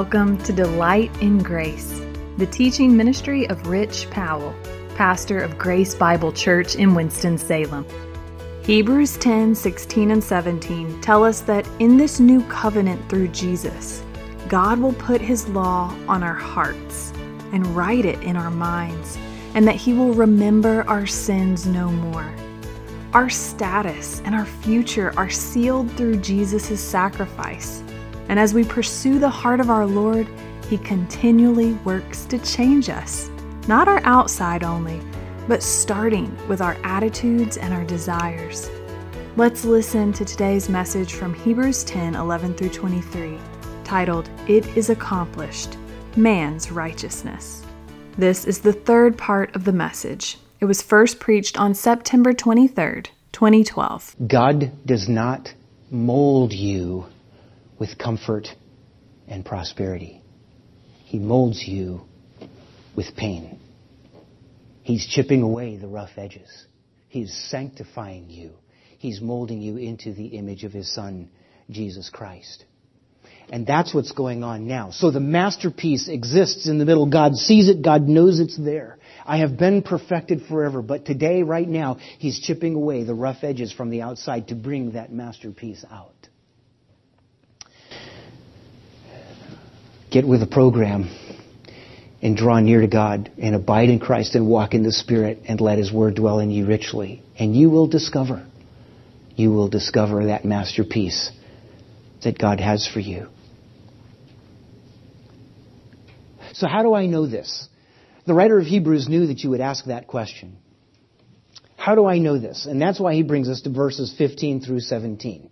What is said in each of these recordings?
Welcome to Delight in Grace, the teaching ministry of Rich Powell, pastor of Grace Bible Church in Winston-Salem. Hebrews 10 16 and 17 tell us that in this new covenant through Jesus, God will put his law on our hearts and write it in our minds, and that he will remember our sins no more. Our status and our future are sealed through Jesus' sacrifice. And as we pursue the heart of our Lord, He continually works to change us, not our outside only, but starting with our attitudes and our desires. Let's listen to today's message from Hebrews 10 11 through 23, titled, It is Accomplished Man's Righteousness. This is the third part of the message. It was first preached on September 23rd, 2012. God does not mold you with comfort and prosperity. He molds you with pain. He's chipping away the rough edges. He's sanctifying you. He's molding you into the image of His Son, Jesus Christ. And that's what's going on now. So the masterpiece exists in the middle. God sees it. God knows it's there. I have been perfected forever. But today, right now, He's chipping away the rough edges from the outside to bring that masterpiece out. Get with the program and draw near to God and abide in Christ and walk in the Spirit and let His Word dwell in you richly. And you will discover, you will discover that masterpiece that God has for you. So how do I know this? The writer of Hebrews knew that you would ask that question. How do I know this? And that's why he brings us to verses 15 through 17.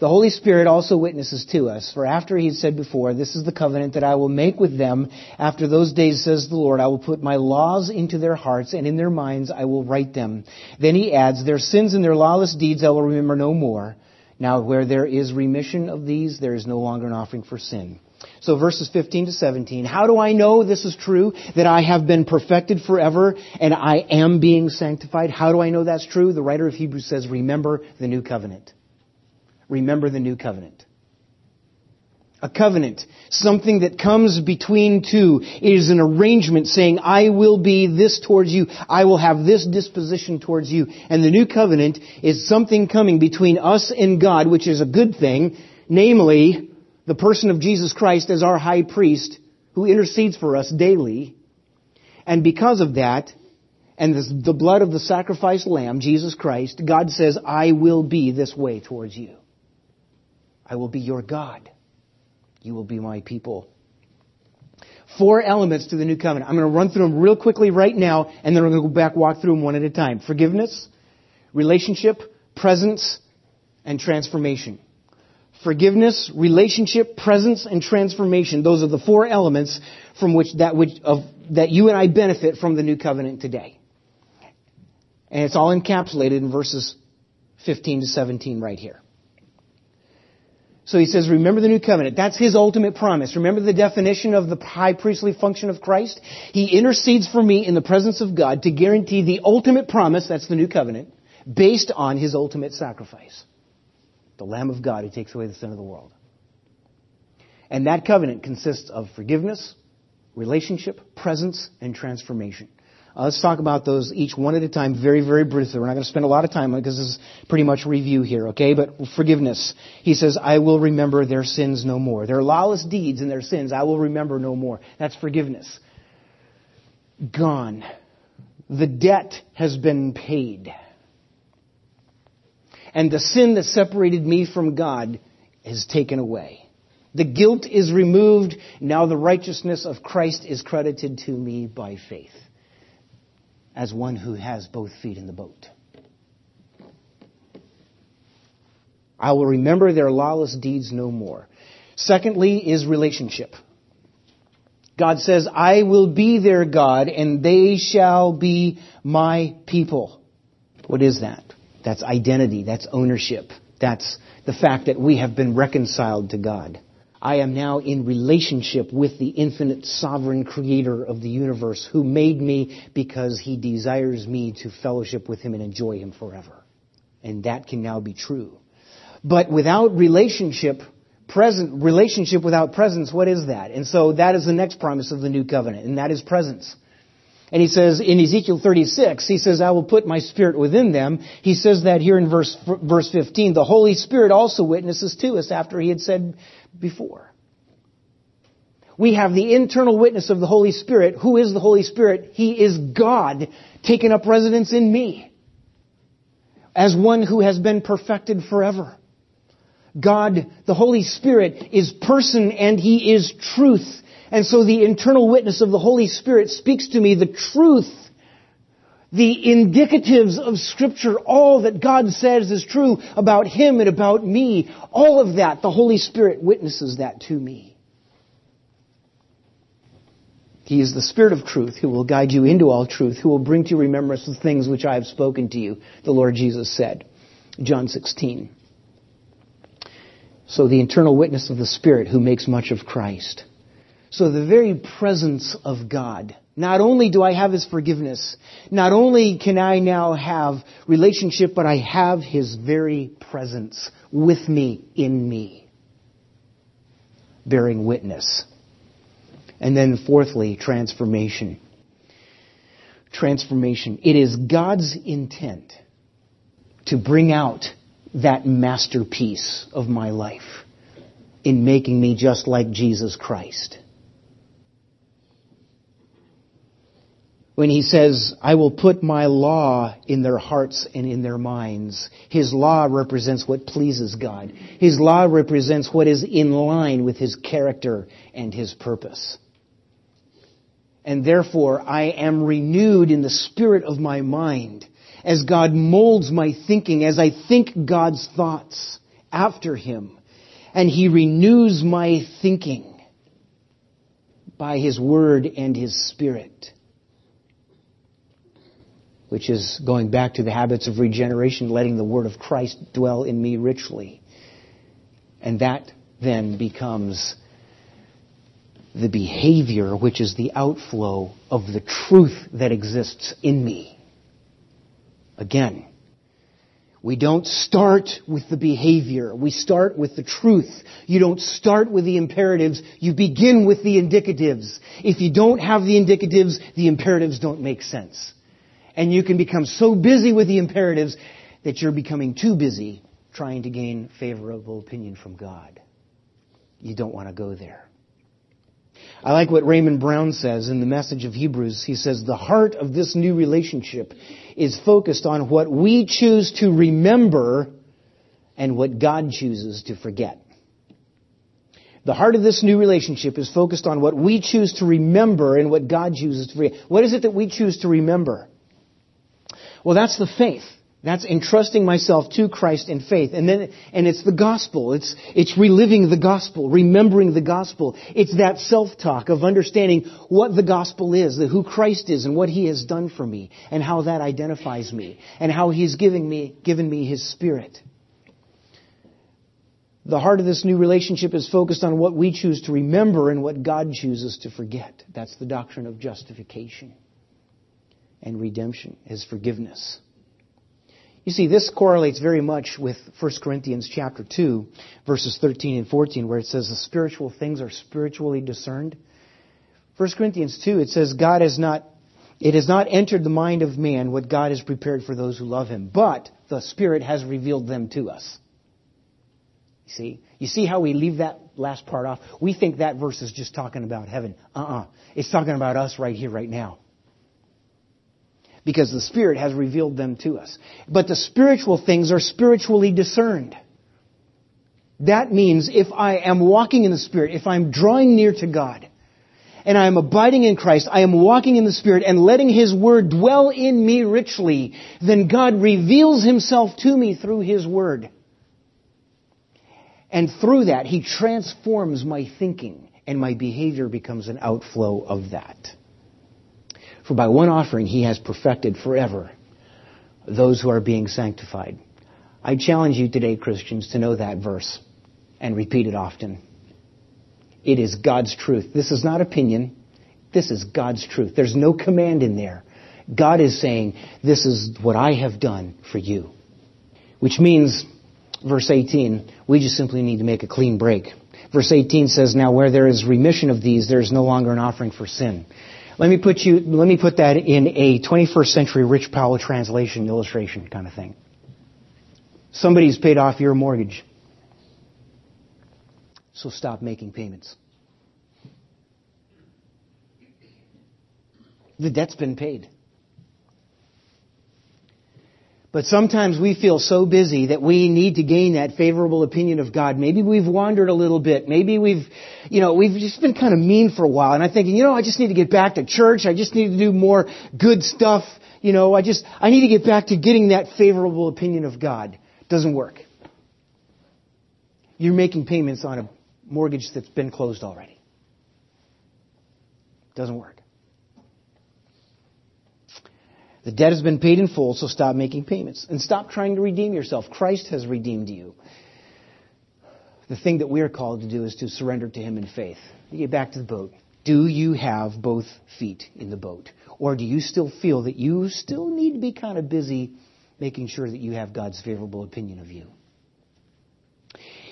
The Holy Spirit also witnesses to us, for after he had said before, This is the covenant that I will make with them after those days, says the Lord. I will put my laws into their hearts, and in their minds I will write them. Then he adds, Their sins and their lawless deeds I will remember no more. Now where there is remission of these, there is no longer an offering for sin. So verses 15 to 17. How do I know this is true? That I have been perfected forever and I am being sanctified? How do I know that's true? The writer of Hebrews says, remember the new covenant remember the new covenant. A covenant, something that comes between two, is an arrangement saying, I will be this towards you, I will have this disposition towards you. And the new covenant is something coming between us and God, which is a good thing, namely, the person of Jesus Christ as our high priest, who intercedes for us daily. And because of that, and the blood of the sacrificed lamb, Jesus Christ, God says, I will be this way towards you. I will be your God. You will be my people. Four elements to the new covenant. I'm going to run through them real quickly right now, and then we're going to go back, walk through them one at a time. Forgiveness, relationship, presence, and transformation. Forgiveness, relationship, presence, and transformation. Those are the four elements from which that which of that you and I benefit from the new covenant today. And it's all encapsulated in verses 15 to 17 right here. So he says, remember the new covenant. That's his ultimate promise. Remember the definition of the high priestly function of Christ? He intercedes for me in the presence of God to guarantee the ultimate promise, that's the new covenant, based on his ultimate sacrifice. The Lamb of God who takes away the sin of the world. And that covenant consists of forgiveness, relationship, presence, and transformation. Uh, let's talk about those each one at a time very, very briefly. We're not going to spend a lot of time on it because this is pretty much review here, okay? But forgiveness. He says, I will remember their sins no more. Their lawless deeds and their sins I will remember no more. That's forgiveness. Gone. The debt has been paid. And the sin that separated me from God is taken away. The guilt is removed. Now the righteousness of Christ is credited to me by faith as one who has both feet in the boat. I will remember their lawless deeds no more. Secondly is relationship. God says, I will be their God and they shall be my people. What is that? That's identity. That's ownership. That's the fact that we have been reconciled to God. I am now in relationship with the infinite sovereign creator of the universe who made me because he desires me to fellowship with him and enjoy him forever. And that can now be true. But without relationship, Present, relationship without presence, what is that? And so that is the next promise of the new covenant, and that is presence. And he says in Ezekiel 36, he says, I will put my spirit within them. He says that here in verse, verse 15. The Holy Spirit also witnesses to us after he had said before. We have the internal witness of the Holy Spirit. Who is the Holy Spirit? He is God taking up residence in me as one who has been perfected forever. God, the Holy Spirit, is person and He is truth. And so the internal witness of the Holy Spirit speaks to me the truth, the indicatives of Scripture, all that God says is true about Him and about me. All of that, the Holy Spirit witnesses that to me. He is the Spirit of truth who will guide you into all truth, who will bring to your remembrance the things which I have spoken to you, the Lord Jesus said. John 16. So the internal witness of the Spirit who makes much of Christ. So the very presence of God. Not only do I have His forgiveness, not only can I now have relationship, but I have His very presence with me, in me. Bearing witness. And then fourthly, transformation. Transformation. It is God's intent to bring out that masterpiece of my life in making me just like Jesus Christ. When he says, I will put my law in their hearts and in their minds, his law represents what pleases God. His law represents what is in line with his character and his purpose. And therefore, I am renewed in the spirit of my mind as God molds my thinking, as I think God's thoughts after Him, and He renews my thinking by His Word and His Spirit. Which is going back to the habits of regeneration, letting the Word of Christ dwell in me richly. And that then becomes the behavior which is the outflow of the truth that exists in me. Again, we don't start with the behavior. We start with the truth. You don't start with the imperatives. You begin with the indicatives. If you don't have the indicatives, the imperatives don't make sense. And you can become so busy with the imperatives that you're becoming too busy trying to gain favorable opinion from God. You don't want to go there. I like what Raymond Brown says in the message of Hebrews. He says, the heart of this new relationship is focused on what we choose to remember and what God chooses to forget. The heart of this new relationship is focused on what we choose to remember and what God chooses to forget. What is it that we choose to remember? Well, that's the faith. That's entrusting myself to Christ in faith. And then, and it's the gospel. It's, it's reliving the gospel, remembering the gospel. It's that self-talk of understanding what the gospel is, who Christ is and what He has done for me and how that identifies me and how He's giving me, given me His Spirit. The heart of this new relationship is focused on what we choose to remember and what God chooses to forget. That's the doctrine of justification and redemption, is forgiveness. You see, this correlates very much with 1 Corinthians chapter 2, verses 13 and 14, where it says the spiritual things are spiritually discerned. 1 Corinthians 2, it says, God has not, it has not entered the mind of man what God has prepared for those who love him, but the Spirit has revealed them to us. You see? You see how we leave that last part off? We think that verse is just talking about heaven. Uh-uh. It's talking about us right here, right now because the Spirit has revealed them to us. But the spiritual things are spiritually discerned. That means if I am walking in the Spirit, if I'm drawing near to God, and I am abiding in Christ, I am walking in the Spirit and letting His Word dwell in me richly, then God reveals Himself to me through His Word. And through that, He transforms my thinking, and my behavior becomes an outflow of that. For by one offering he has perfected forever those who are being sanctified. I challenge you today, Christians, to know that verse and repeat it often. It is God's truth. This is not opinion. This is God's truth. There's no command in there. God is saying, this is what I have done for you. Which means, verse 18, we just simply need to make a clean break Verse 18 says, Now where there is remission of these, there is no longer an offering for sin. Let me put you, let me put that in a 21st century Rich Powell translation illustration kind of thing. Somebody's paid off your mortgage. So stop making payments. The debt's been paid. But sometimes we feel so busy that we need to gain that favorable opinion of God. Maybe we've wandered a little bit. Maybe we've, you know, we've just been kind of mean for a while. And I'm thinking, you know, I just need to get back to church. I just need to do more good stuff. You know, I just, I need to get back to getting that favorable opinion of God. Doesn't work. You're making payments on a mortgage that's been closed already. Doesn't work. The debt has been paid in full, so stop making payments. And stop trying to redeem yourself. Christ has redeemed you. The thing that we are called to do is to surrender to Him in faith. Get back to the boat. Do you have both feet in the boat? Or do you still feel that you still need to be kind of busy making sure that you have God's favorable opinion of you?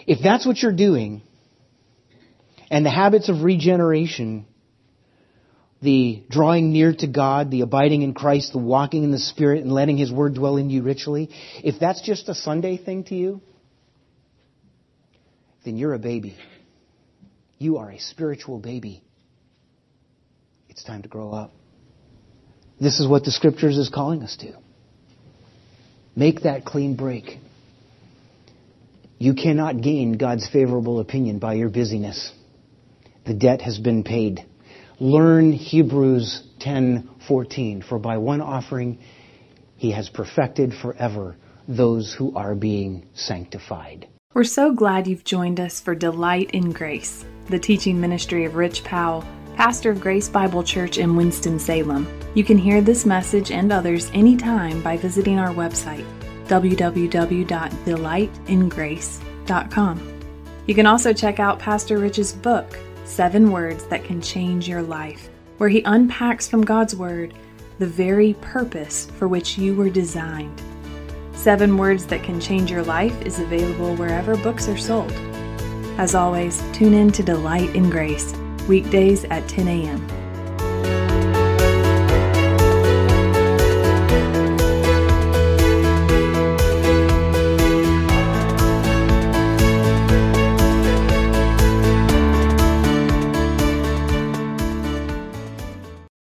If that's what you're doing, and the habits of regeneration the drawing near to God, the abiding in Christ, the walking in the Spirit, and letting His Word dwell in you richly, if that's just a Sunday thing to you, then you're a baby. You are a spiritual baby. It's time to grow up. This is what the Scriptures is calling us to. Make that clean break. You cannot gain God's favorable opinion by your busyness. The debt has been paid learn Hebrews 10:14 for by one offering he has perfected forever those who are being sanctified. We're so glad you've joined us for Delight in Grace, the teaching ministry of Rich Powell, pastor of Grace Bible Church in Winston-Salem. You can hear this message and others anytime by visiting our website www.delightingrace.com. You can also check out Pastor Rich's book Seven Words That Can Change Your Life, where he unpacks from God's Word the very purpose for which you were designed. Seven Words That Can Change Your Life is available wherever books are sold. As always, tune in to Delight in Grace, weekdays at 10 a.m.